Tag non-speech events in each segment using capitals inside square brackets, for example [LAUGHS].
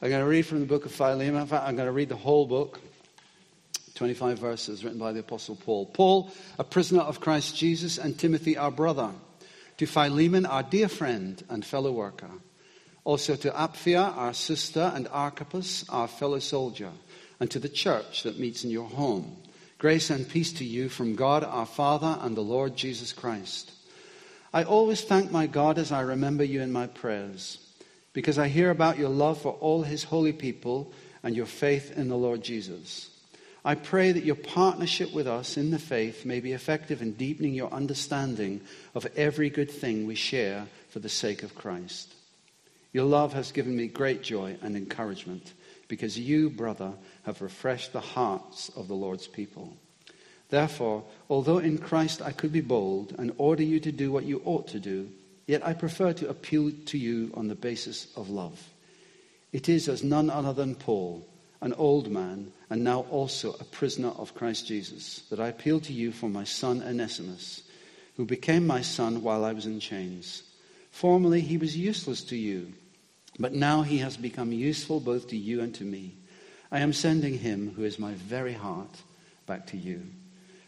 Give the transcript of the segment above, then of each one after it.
I'm going to read from the book of Philemon. In fact, I'm going to read the whole book. 25 verses written by the Apostle Paul. Paul, a prisoner of Christ Jesus, and Timothy, our brother. To Philemon, our dear friend and fellow worker. Also to Apphia, our sister, and Archippus, our fellow soldier. And to the church that meets in your home. Grace and peace to you from God our Father and the Lord Jesus Christ. I always thank my God as I remember you in my prayers, because I hear about your love for all his holy people and your faith in the Lord Jesus. I pray that your partnership with us in the faith may be effective in deepening your understanding of every good thing we share for the sake of Christ. Your love has given me great joy and encouragement because you, brother, have refreshed the hearts of the Lord's people. Therefore, although in Christ I could be bold and order you to do what you ought to do, yet I prefer to appeal to you on the basis of love. It is as none other than Paul an old man, and now also a prisoner of Christ Jesus, that I appeal to you for my son Onesimus, who became my son while I was in chains. Formerly he was useless to you, but now he has become useful both to you and to me. I am sending him, who is my very heart, back to you.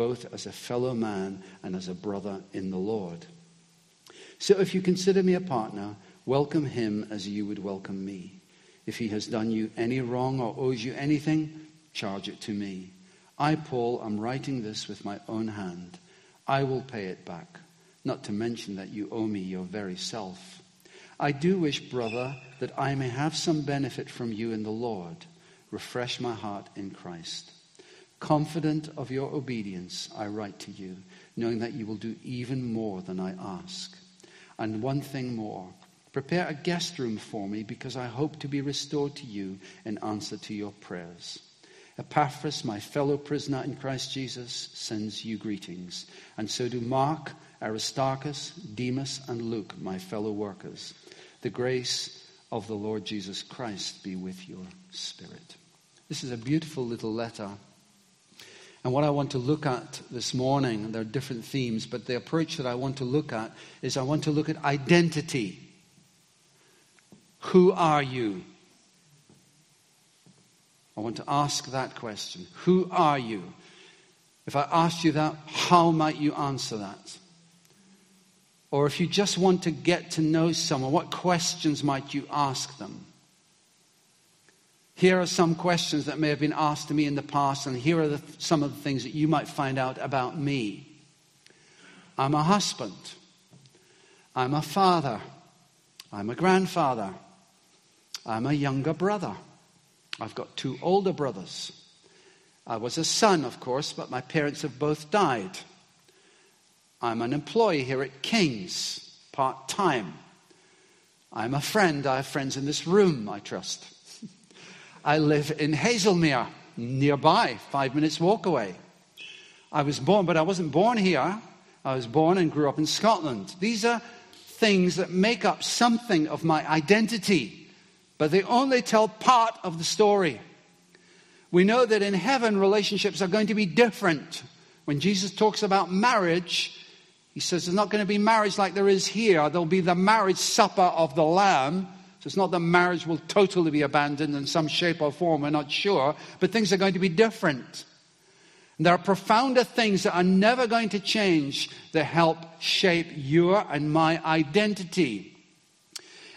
both as a fellow man and as a brother in the Lord. So if you consider me a partner, welcome him as you would welcome me. If he has done you any wrong or owes you anything, charge it to me. I, Paul, am writing this with my own hand. I will pay it back, not to mention that you owe me your very self. I do wish, brother, that I may have some benefit from you in the Lord. Refresh my heart in Christ. Confident of your obedience, I write to you, knowing that you will do even more than I ask. And one thing more Prepare a guest room for me because I hope to be restored to you in answer to your prayers. Epaphras, my fellow prisoner in Christ Jesus, sends you greetings. And so do Mark, Aristarchus, Demas, and Luke, my fellow workers. The grace of the Lord Jesus Christ be with your spirit. This is a beautiful little letter. And what I want to look at this morning, there are different themes, but the approach that I want to look at is I want to look at identity. Who are you? I want to ask that question. Who are you? If I asked you that, how might you answer that? Or if you just want to get to know someone, what questions might you ask them? Here are some questions that may have been asked to me in the past, and here are the, some of the things that you might find out about me. I'm a husband. I'm a father. I'm a grandfather. I'm a younger brother. I've got two older brothers. I was a son, of course, but my parents have both died. I'm an employee here at King's, part time. I'm a friend. I have friends in this room, I trust. I live in Hazelmere, nearby, five minutes walk away. I was born, but I wasn't born here. I was born and grew up in Scotland. These are things that make up something of my identity but they only tell part of the story. We know that in heaven, relationships are going to be different. When Jesus talks about marriage, he says there's not going to be marriage like there is here. There'll be the marriage supper of the Lamb. So it's not that marriage will totally be abandoned in some shape or form, we're not sure, but things are going to be different. And there are profounder things that are never going to change that help shape your and my identity.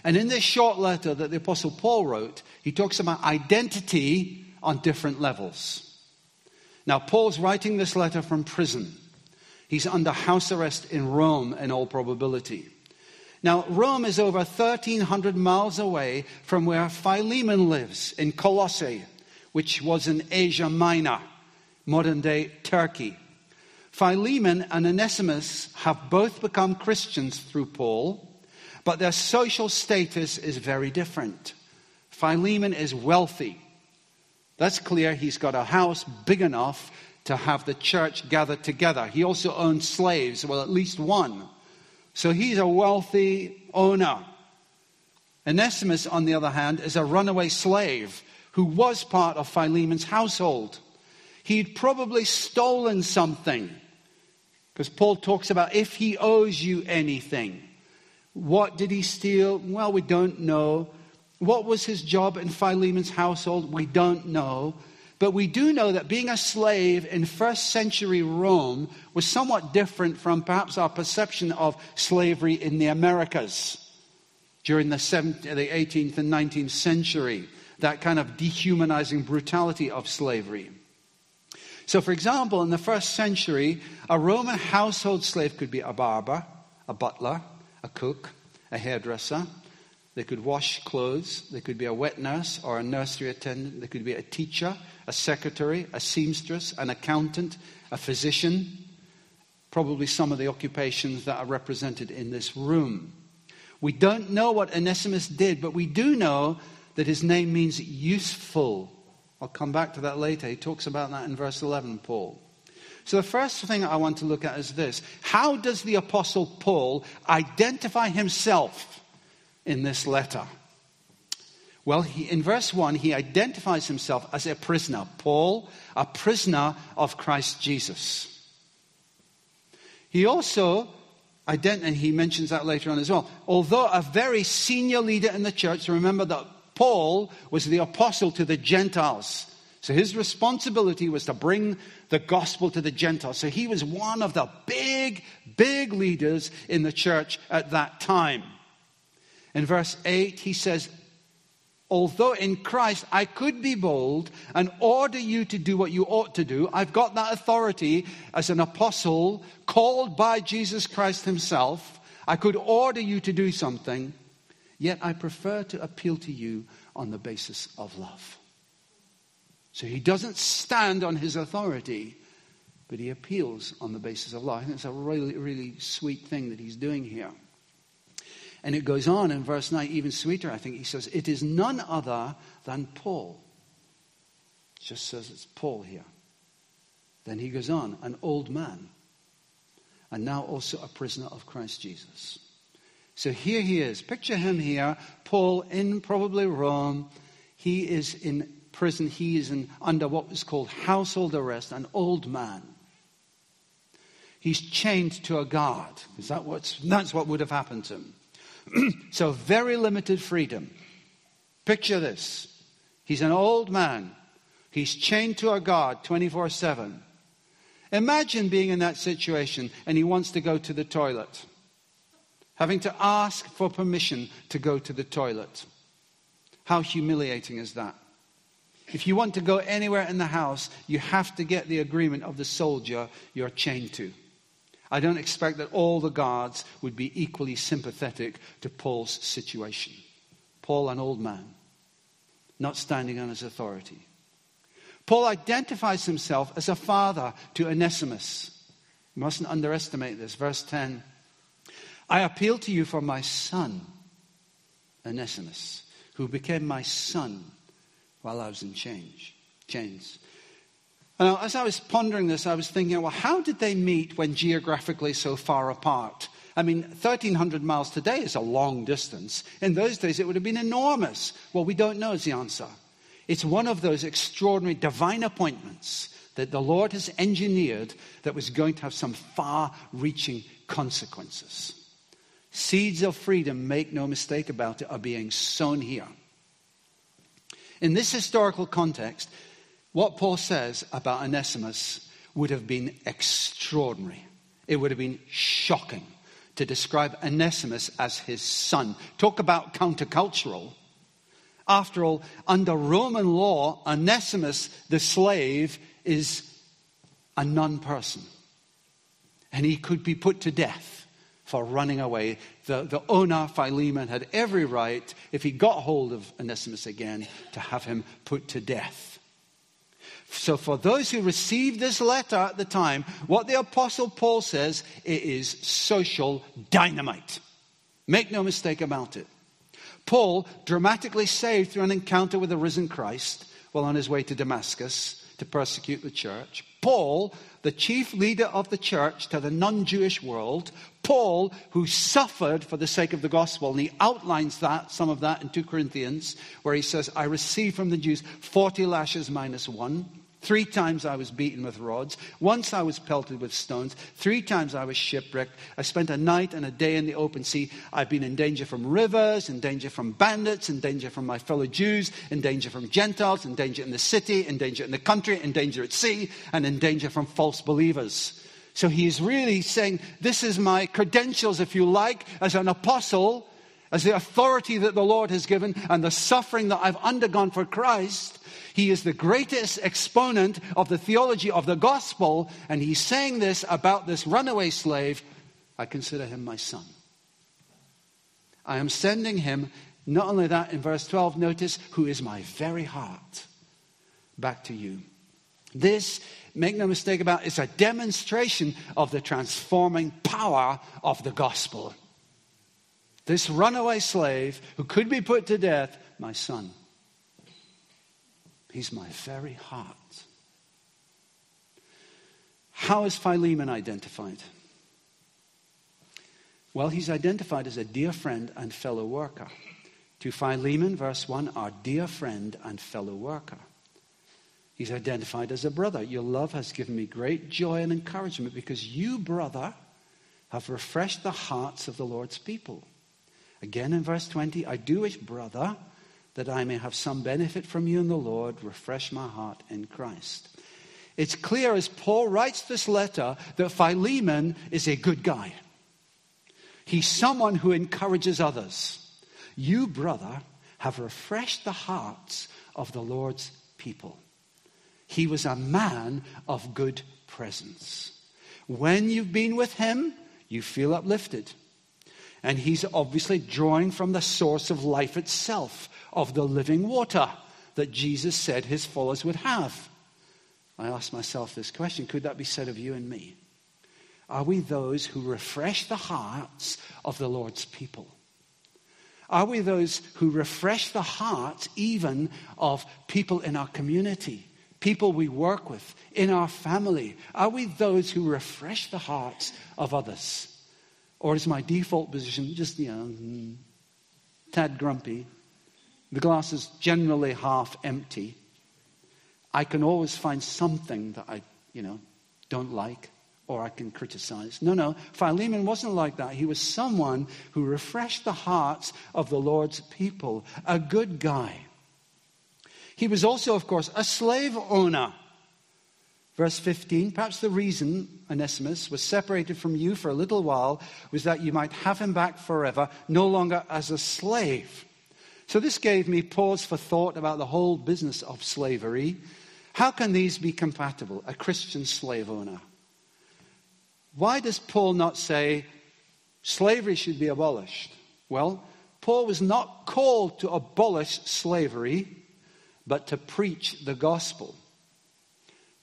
And in this short letter that the Apostle Paul wrote, he talks about identity on different levels. Now, Paul's writing this letter from prison. He's under house arrest in Rome, in all probability. Now, Rome is over 1,300 miles away from where Philemon lives in Colossae, which was in Asia Minor, modern day Turkey. Philemon and Onesimus have both become Christians through Paul. But their social status is very different. Philemon is wealthy. That's clear. He's got a house big enough to have the church gathered together. He also owned slaves, well, at least one. So he's a wealthy owner. Onesimus, on the other hand, is a runaway slave who was part of Philemon's household. He'd probably stolen something. Because Paul talks about if he owes you anything. What did he steal? Well, we don't know. What was his job in Philemon's household? We don't know. But we do know that being a slave in first century Rome was somewhat different from perhaps our perception of slavery in the Americas during the, 17th, the 18th and 19th century, that kind of dehumanizing brutality of slavery. So, for example, in the first century, a Roman household slave could be a barber, a butler, a cook, a hairdresser. They could wash clothes. They could be a wet nurse or a nursery attendant. They could be a teacher, a secretary, a seamstress, an accountant, a physician. Probably some of the occupations that are represented in this room. We don't know what Onesimus did, but we do know that his name means useful. I'll come back to that later. He talks about that in verse 11, Paul. So, the first thing I want to look at is this How does the Apostle Paul identify himself in this letter? Well, he, in verse 1, he identifies himself as a prisoner. Paul, a prisoner of Christ Jesus. He also ident- and he mentions that later on as well. Although a very senior leader in the church, remember that Paul was the apostle to the Gentiles. So his responsibility was to bring the gospel to the Gentiles. So he was one of the big, big leaders in the church at that time. In verse 8, he says, although in Christ I could be bold and order you to do what you ought to do, I've got that authority as an apostle called by Jesus Christ himself. I could order you to do something, yet I prefer to appeal to you on the basis of love. So he doesn't stand on his authority, but he appeals on the basis of love. Think it's a really, really sweet thing that he's doing here. And it goes on in verse 9, even sweeter, I think. He says, It is none other than Paul. Just says it's Paul here. Then he goes on, an old man, and now also a prisoner of Christ Jesus. So here he is. Picture him here, Paul in probably Rome. He is in prison. He is in, under what was called household arrest, an old man. He's chained to a guard. Is that what's, that's what would have happened to him. [CLEARS THROAT] so, very limited freedom. Picture this he's an old man, he's chained to a guard 24 7. Imagine being in that situation and he wants to go to the toilet, having to ask for permission to go to the toilet. How humiliating is that? If you want to go anywhere in the house, you have to get the agreement of the soldier you're chained to. I don't expect that all the guards would be equally sympathetic to Paul's situation. Paul, an old man, not standing on his authority. Paul identifies himself as a father to Onesimus. You mustn't underestimate this. Verse 10 I appeal to you for my son, Onesimus, who became my son while I was in change, chains. Now, as I was pondering this, I was thinking, well, how did they meet when geographically so far apart? I mean, 1,300 miles today is a long distance. In those days, it would have been enormous. Well, we don't know is the answer. It's one of those extraordinary divine appointments that the Lord has engineered that was going to have some far reaching consequences. Seeds of freedom, make no mistake about it, are being sown here. In this historical context, what Paul says about Onesimus would have been extraordinary. It would have been shocking to describe Onesimus as his son. Talk about countercultural. After all, under Roman law, Onesimus, the slave, is a non person. And he could be put to death for running away. The, the owner, Philemon, had every right, if he got hold of Onesimus again, to have him put to death. So, for those who received this letter at the time, what the Apostle Paul says, it is social dynamite. Make no mistake about it. Paul, dramatically saved through an encounter with the risen Christ, while on his way to Damascus to persecute the church. Paul, the chief leader of the church to the non Jewish world, Paul, who suffered for the sake of the gospel, and he outlines that, some of that in 2 Corinthians, where he says, I received from the Jews 40 lashes minus one. Three times I was beaten with rods. Once I was pelted with stones. Three times I was shipwrecked. I spent a night and a day in the open sea. I've been in danger from rivers, in danger from bandits, in danger from my fellow Jews, in danger from Gentiles, in danger in the city, in danger in the country, in danger at sea, and in danger from false believers. So he's really saying, This is my credentials, if you like, as an apostle, as the authority that the Lord has given, and the suffering that I've undergone for Christ. He is the greatest exponent of the theology of the gospel, and he's saying this about this runaway slave. I consider him my son. I am sending him, not only that, in verse 12, notice, who is my very heart, back to you. This, make no mistake about is a demonstration of the transforming power of the gospel. This runaway slave who could be put to death, my son. He's my very heart. How is Philemon identified? Well, he's identified as a dear friend and fellow worker. To Philemon, verse 1, our dear friend and fellow worker. He's identified as a brother. Your love has given me great joy and encouragement because you, brother, have refreshed the hearts of the Lord's people. Again in verse 20, I do wish, brother, that I may have some benefit from you in the Lord, refresh my heart in Christ. It's clear as Paul writes this letter that Philemon is a good guy. He's someone who encourages others. You, brother, have refreshed the hearts of the Lord's people. He was a man of good presence. When you've been with him, you feel uplifted. And he's obviously drawing from the source of life itself, of the living water that Jesus said his followers would have. I ask myself this question could that be said of you and me? Are we those who refresh the hearts of the Lord's people? Are we those who refresh the hearts even of people in our community, people we work with, in our family? Are we those who refresh the hearts of others? Or is my default position just, you know, mm, tad grumpy? The glass is generally half empty. I can always find something that I, you know, don't like or I can criticize. No, no, Philemon wasn't like that. He was someone who refreshed the hearts of the Lord's people, a good guy. He was also, of course, a slave owner. Verse 15, perhaps the reason Onesimus was separated from you for a little while was that you might have him back forever, no longer as a slave. So this gave me pause for thought about the whole business of slavery. How can these be compatible? A Christian slave owner. Why does Paul not say slavery should be abolished? Well, Paul was not called to abolish slavery, but to preach the gospel.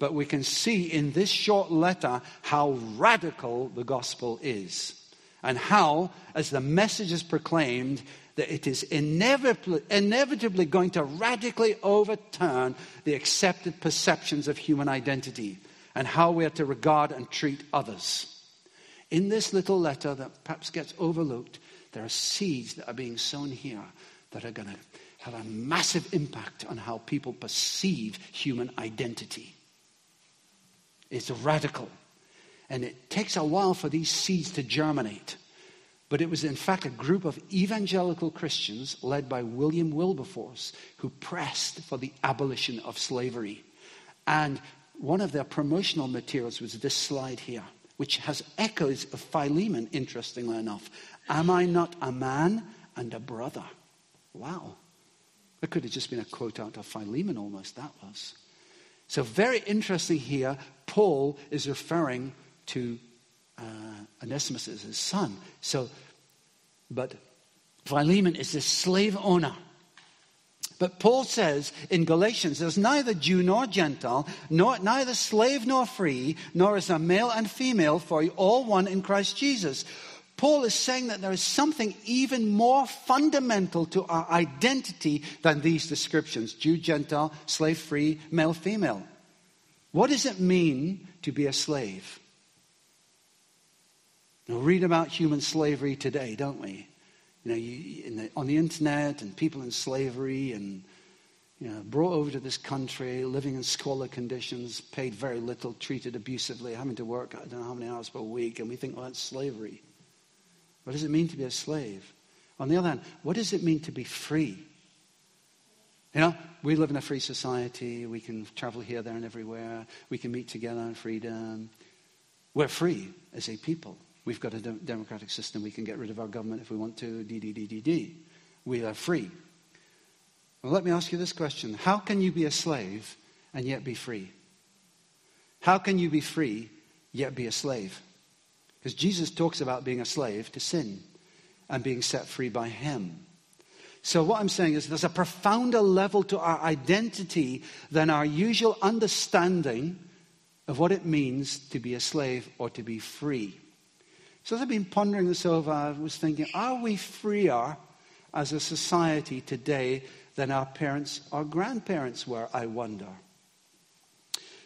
But we can see in this short letter how radical the gospel is. And how, as the message is proclaimed, that it is inevitably, inevitably going to radically overturn the accepted perceptions of human identity and how we are to regard and treat others. In this little letter that perhaps gets overlooked, there are seeds that are being sown here that are going to have a massive impact on how people perceive human identity. It's radical. And it takes a while for these seeds to germinate. But it was, in fact, a group of evangelical Christians led by William Wilberforce who pressed for the abolition of slavery. And one of their promotional materials was this slide here, which has echoes of Philemon, interestingly enough. Am I not a man and a brother? Wow. That could have just been a quote out of Philemon, almost, that was. So, very interesting here, Paul is referring to uh, Onesimus as his son. So, but Philemon is the slave owner. But Paul says in Galatians, there's neither Jew nor Gentile, nor, neither slave nor free, nor is there male and female, for you all one in Christ Jesus. Paul is saying that there is something even more fundamental to our identity than these descriptions Jew, Gentile, slave free, male, female. What does it mean to be a slave? We read about human slavery today, don't we? You know, you, the, on the internet and people in slavery and you know, brought over to this country, living in squalid conditions, paid very little, treated abusively, having to work I don't know how many hours per week, and we think, well, that's slavery. What does it mean to be a slave? On the other hand, what does it mean to be free? You know, we live in a free society. We can travel here, there, and everywhere. We can meet together in freedom. We're free as a people. We've got a democratic system. We can get rid of our government if we want to. D, D, D, D, D. We are free. Well, let me ask you this question How can you be a slave and yet be free? How can you be free yet be a slave? Because Jesus talks about being a slave to sin and being set free by Him. So, what I'm saying is there's a profounder level to our identity than our usual understanding of what it means to be a slave or to be free. So, as I've been pondering this over, I was thinking, are we freer as a society today than our parents or grandparents were, I wonder?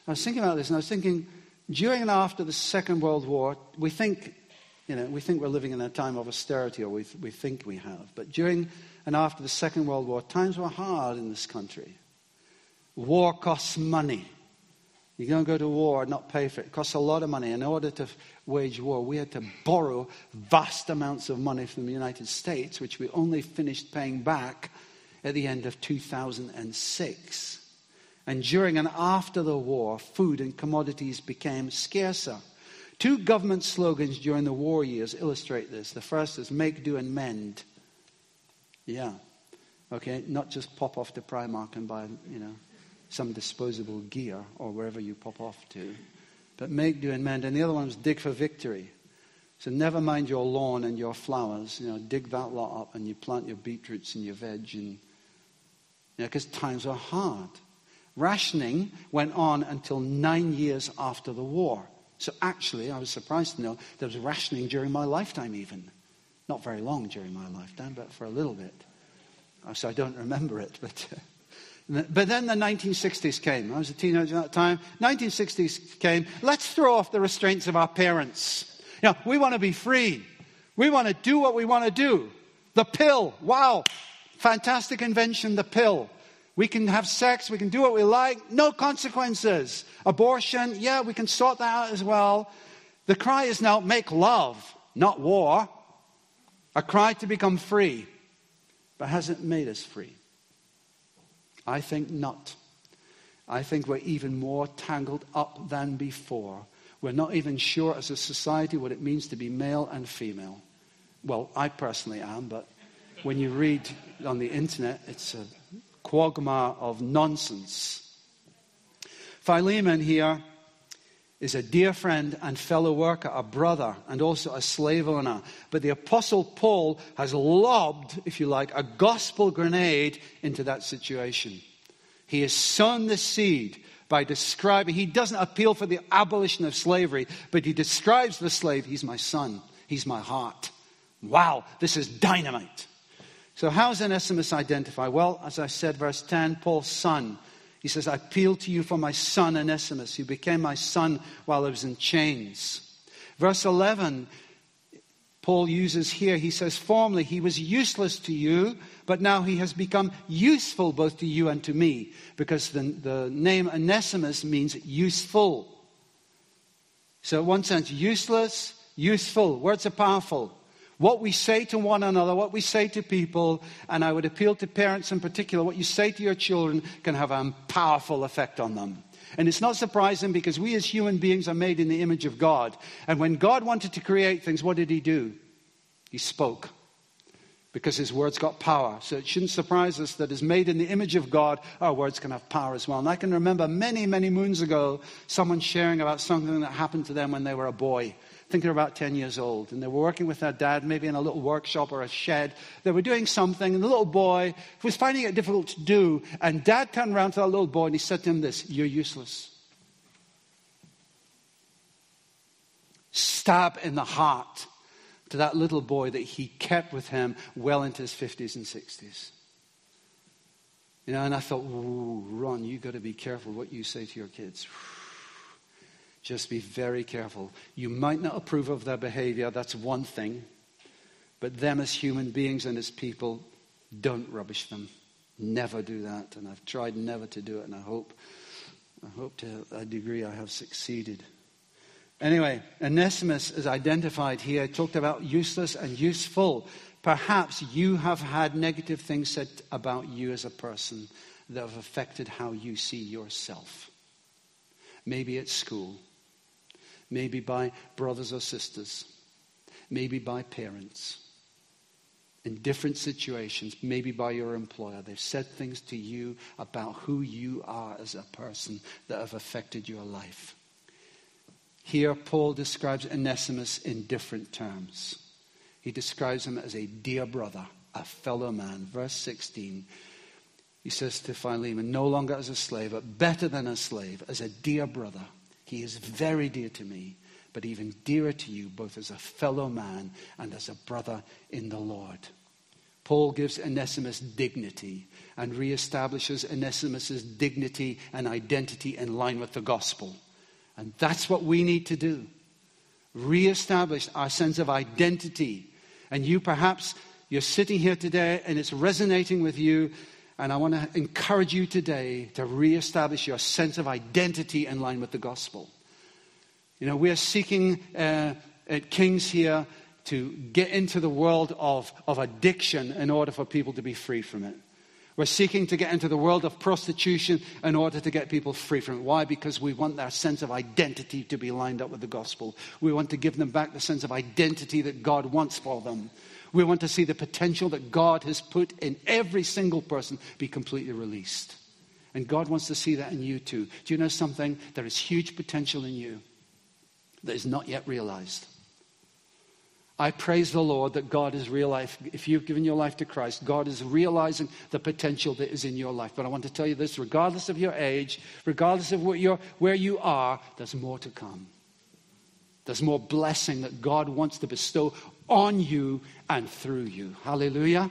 I was thinking about this and I was thinking, during and after the Second World War, we think, you know, we think we're living in a time of austerity, or we, we think we have. But during and after the Second World War, times were hard in this country. War costs money. You don't go to war and not pay for it. It costs a lot of money. In order to wage war, we had to borrow vast amounts of money from the United States, which we only finished paying back at the end of 2006. And during and after the war, food and commodities became scarcer. Two government slogans during the war years illustrate this. The first is make, do, and mend. Yeah. Okay, not just pop off to Primark and buy, you know, some disposable gear or wherever you pop off to. But make, do, and mend. And the other one was dig for victory. So never mind your lawn and your flowers. You know, dig that lot up and you plant your beetroots and your veg and, you know, because times are hard. Rationing went on until nine years after the war. So actually, I was surprised to know there was rationing during my lifetime, even. Not very long during my lifetime, but for a little bit. So I don't remember it. But, uh, but then the 1960s came. I was a teenager at that time. 1960s came. Let's throw off the restraints of our parents. You know, we want to be free. We want to do what we want to do. The pill. Wow. Fantastic invention, the pill. We can have sex, we can do what we like, no consequences. Abortion, yeah, we can sort that out as well. The cry is now make love, not war. A cry to become free. But has it made us free? I think not. I think we're even more tangled up than before. We're not even sure as a society what it means to be male and female. Well, I personally am, but when you read on the internet, it's a quagmire of nonsense. Philemon here is a dear friend and fellow worker, a brother, and also a slave owner. But the Apostle Paul has lobbed, if you like, a gospel grenade into that situation. He has sown the seed by describing, he doesn't appeal for the abolition of slavery, but he describes the slave, he's my son, he's my heart. Wow, this is dynamite. So, how is Onesimus identify? Well, as I said, verse 10, Paul's son. He says, I appeal to you for my son Onesimus, who became my son while I was in chains. Verse 11, Paul uses here, he says, Formerly he was useless to you, but now he has become useful both to you and to me, because the, the name Onesimus means useful. So, in one sense, useless, useful. Words are powerful what we say to one another, what we say to people, and I would appeal to parents in particular, what you say to your children can have a powerful effect on them. And it's not surprising because we as human beings are made in the image of God. And when God wanted to create things, what did he do? He spoke. Because his words got power. So it shouldn't surprise us that as made in the image of God, our words can have power as well. And I can remember many, many moons ago, someone sharing about something that happened to them when they were a boy think they're about 10 years old, and they were working with their dad, maybe in a little workshop or a shed. They were doing something, and the little boy was finding it difficult to do. And dad turned around to that little boy and he said to him this You're useless. Stab in the heart. to that little boy that he kept with him well into his 50s and 60s. You know, and I thought, Ron, you've got to be careful what you say to your kids. Just be very careful. You might not approve of their behavior, that's one thing. But them as human beings and as people, don't rubbish them. Never do that. And I've tried never to do it, and I hope, I hope to a degree I have succeeded. Anyway, Onesimus is identified here, talked about useless and useful. Perhaps you have had negative things said about you as a person that have affected how you see yourself. Maybe at school, maybe by brothers or sisters, maybe by parents. In different situations, maybe by your employer, they've said things to you about who you are as a person that have affected your life. Here, Paul describes Onesimus in different terms. He describes him as a dear brother, a fellow man. Verse 16, he says to Philemon, No longer as a slave, but better than a slave, as a dear brother. He is very dear to me, but even dearer to you, both as a fellow man and as a brother in the Lord. Paul gives Onesimus dignity and reestablishes Onesimus' dignity and identity in line with the gospel. And that's what we need to do. Reestablish our sense of identity and you perhaps, you're sitting here today and it's resonating with you. And I want to encourage you today to reestablish your sense of identity in line with the gospel. You know, we're seeking uh, at King's here to get into the world of, of addiction in order for people to be free from it. We're seeking to get into the world of prostitution in order to get people free from it. Why? Because we want their sense of identity to be lined up with the gospel. We want to give them back the sense of identity that God wants for them. We want to see the potential that God has put in every single person be completely released. And God wants to see that in you too. Do you know something? There is huge potential in you that is not yet realized. I praise the Lord that God is real life. If you've given your life to Christ, God is realizing the potential that is in your life. But I want to tell you this regardless of your age, regardless of where you are, there's more to come. There's more blessing that God wants to bestow on you and through you. Hallelujah.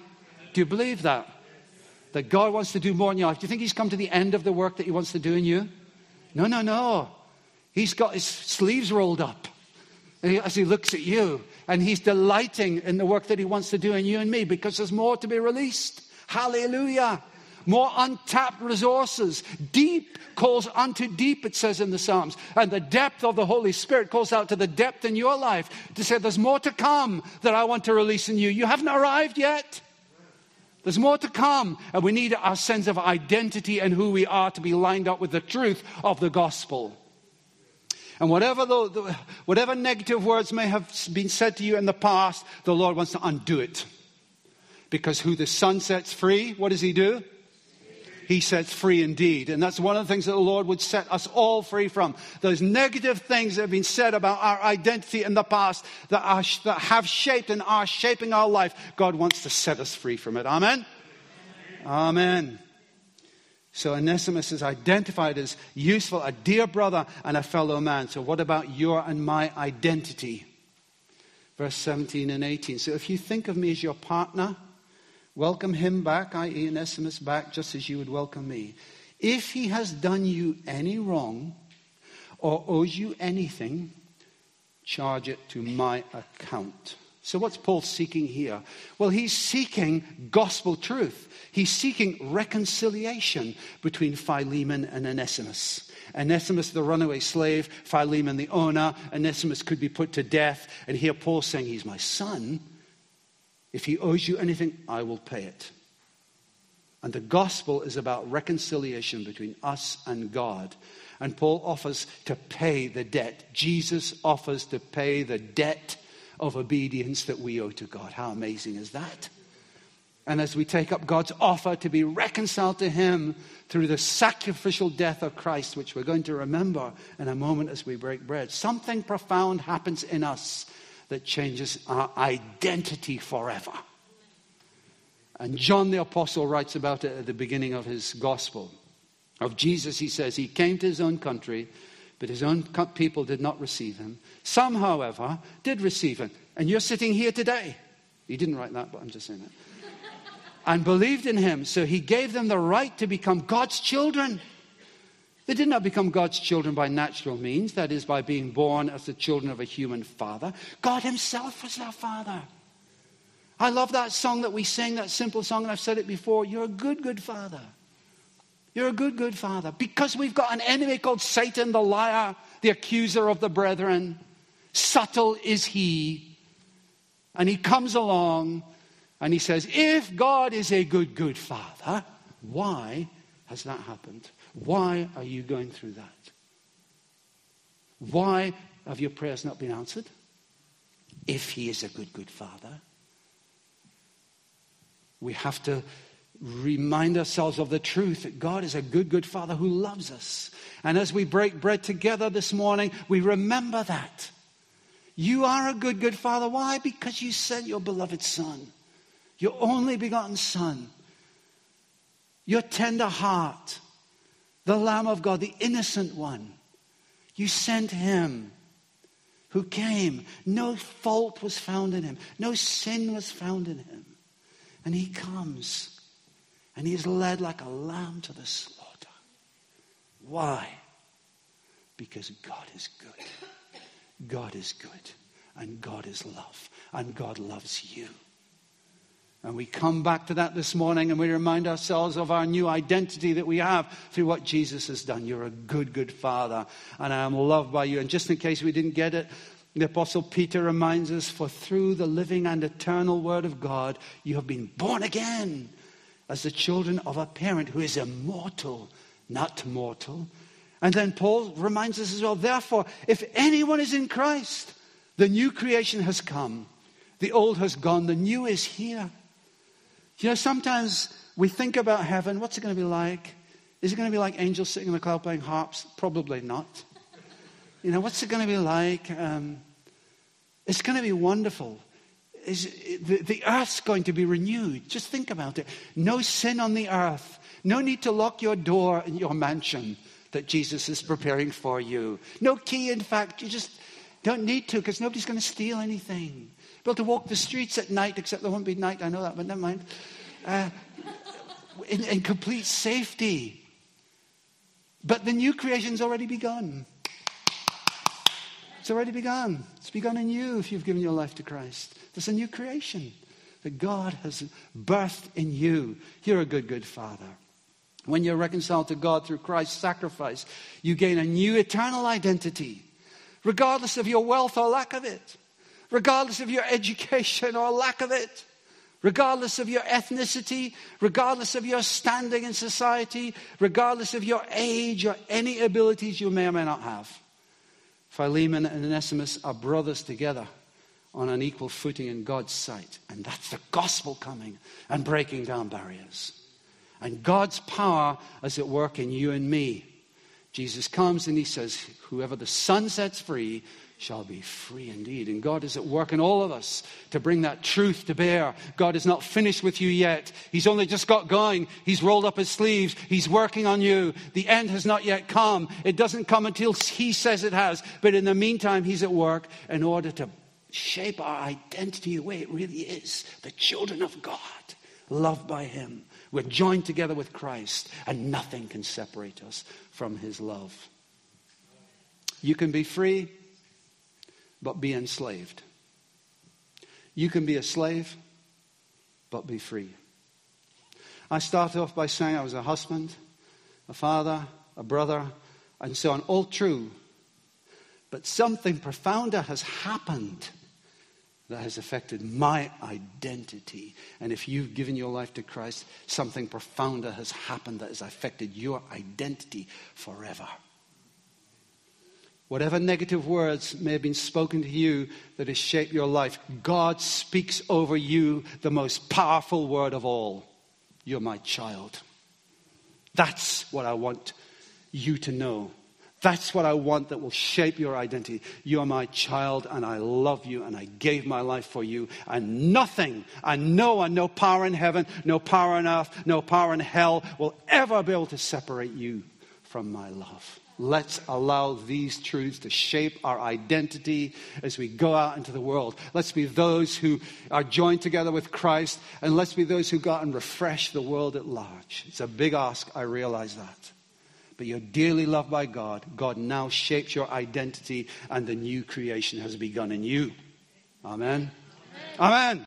Do you believe that? That God wants to do more in your life. Do you think He's come to the end of the work that He wants to do in you? No, no, no. He's got His sleeves rolled up as He looks at you and He's delighting in the work that He wants to do in you and me because there's more to be released. Hallelujah. More untapped resources. Deep calls unto deep, it says in the Psalms. And the depth of the Holy Spirit calls out to the depth in your life to say, There's more to come that I want to release in you. You haven't arrived yet. There's more to come, and we need our sense of identity and who we are to be lined up with the truth of the gospel. And whatever, the, whatever negative words may have been said to you in the past, the Lord wants to undo it. Because who the Son sets free, what does He do? He sets free indeed. And that's one of the things that the Lord would set us all free from. Those negative things that have been said about our identity in the past that, are, that have shaped and are shaping our life, God wants to set us free from it. Amen? Amen. Amen. So Onesimus is identified as useful, a dear brother and a fellow man. So what about your and my identity? Verse 17 and 18. So if you think of me as your partner, welcome him back, i.e., Onesimus back, just as you would welcome me. If he has done you any wrong or owes you anything, charge it to my account. So, what's Paul seeking here? Well, he's seeking gospel truth. He's seeking reconciliation between Philemon and Onesimus. Onesimus, the runaway slave, Philemon, the owner. Onesimus could be put to death. And here Paul's saying, He's my son. If he owes you anything, I will pay it. And the gospel is about reconciliation between us and God. And Paul offers to pay the debt. Jesus offers to pay the debt of obedience that we owe to God. How amazing is that? And as we take up God's offer to be reconciled to Him through the sacrificial death of Christ, which we're going to remember in a moment as we break bread, something profound happens in us that changes our identity forever. And John the Apostle writes about it at the beginning of his gospel. Of Jesus, he says, He came to his own country but his own people did not receive him. Some, however, did receive him. And you're sitting here today. He didn't write that, but I'm just saying that. [LAUGHS] and believed in him. So he gave them the right to become God's children. They did not become God's children by natural means, that is, by being born as the children of a human father. God Himself was their father. I love that song that we sing, that simple song, and I've said it before. You're a good, good father. You're a good, good father. Because we've got an enemy called Satan, the liar, the accuser of the brethren. Subtle is he. And he comes along and he says, If God is a good, good father, why has that happened? Why are you going through that? Why have your prayers not been answered? If he is a good, good father, we have to remind ourselves of the truth that God is a good, good Father who loves us. And as we break bread together this morning, we remember that. You are a good, good Father. Why? Because you sent your beloved Son, your only begotten Son, your tender heart, the Lamb of God, the innocent one. You sent him who came. No fault was found in him, no sin was found in him. And he comes and he is led like a lamb to the slaughter. Why? Because God is good. God is good. And God is love. And God loves you. And we come back to that this morning and we remind ourselves of our new identity that we have through what Jesus has done. You're a good, good Father, and I am loved by you. And just in case we didn't get it, the Apostle Peter reminds us, For through the living and eternal Word of God, you have been born again as the children of a parent who is immortal, not mortal. And then Paul reminds us as well, therefore, if anyone is in Christ, the new creation has come. The old has gone, the new is here. You know, sometimes we think about heaven. What's it going to be like? Is it going to be like angels sitting in the cloud playing harps? Probably not. You know, what's it going to be like? Um, it's going to be wonderful the, the earth's going to be renewed. Just think about it. No sin on the earth. No need to lock your door in your mansion that Jesus is preparing for you. No key, in fact. You just don't need to because nobody's going to steal anything. Be able to walk the streets at night, except there won't be night. I know that, but never mind. Uh, in, in complete safety. But the new creation's already begun. It's already begun. It's begun in you if you've given your life to Christ. There's a new creation that God has birthed in you. You're a good, good father. When you're reconciled to God through Christ's sacrifice, you gain a new eternal identity, regardless of your wealth or lack of it, regardless of your education or lack of it, regardless of your ethnicity, regardless of your standing in society, regardless of your age or any abilities you may or may not have. Philemon and Onesimus are brothers together on an equal footing in God's sight. And that's the gospel coming and breaking down barriers. And God's power is at work in you and me. Jesus comes and he says, Whoever the Son sets free shall be free indeed. And God is at work in all of us to bring that truth to bear. God is not finished with you yet. He's only just got going. He's rolled up his sleeves. He's working on you. The end has not yet come. It doesn't come until He says it has. But in the meantime, He's at work in order to shape our identity the way it really is the children of God, loved by Him. We're joined together with Christ, and nothing can separate us from His love. You can be free but be enslaved. You can be a slave, but be free. I started off by saying I was a husband, a father, a brother, and so on, all true. But something profounder has happened that has affected my identity. And if you've given your life to Christ, something profounder has happened that has affected your identity forever. Whatever negative words may have been spoken to you that has shaped your life, God speaks over you the most powerful word of all You're my child. That's what I want you to know. That's what I want that will shape your identity. You are my child, and I love you, and I gave my life for you. And nothing, and no one, no power in heaven, no power on earth, no power in hell will ever be able to separate you from my love. Let's allow these truths to shape our identity as we go out into the world. Let's be those who are joined together with Christ, and let's be those who go out and refresh the world at large. It's a big ask, I realize that. But you're dearly loved by God. God now shapes your identity, and the new creation has begun in you. Amen. Amen. Amen.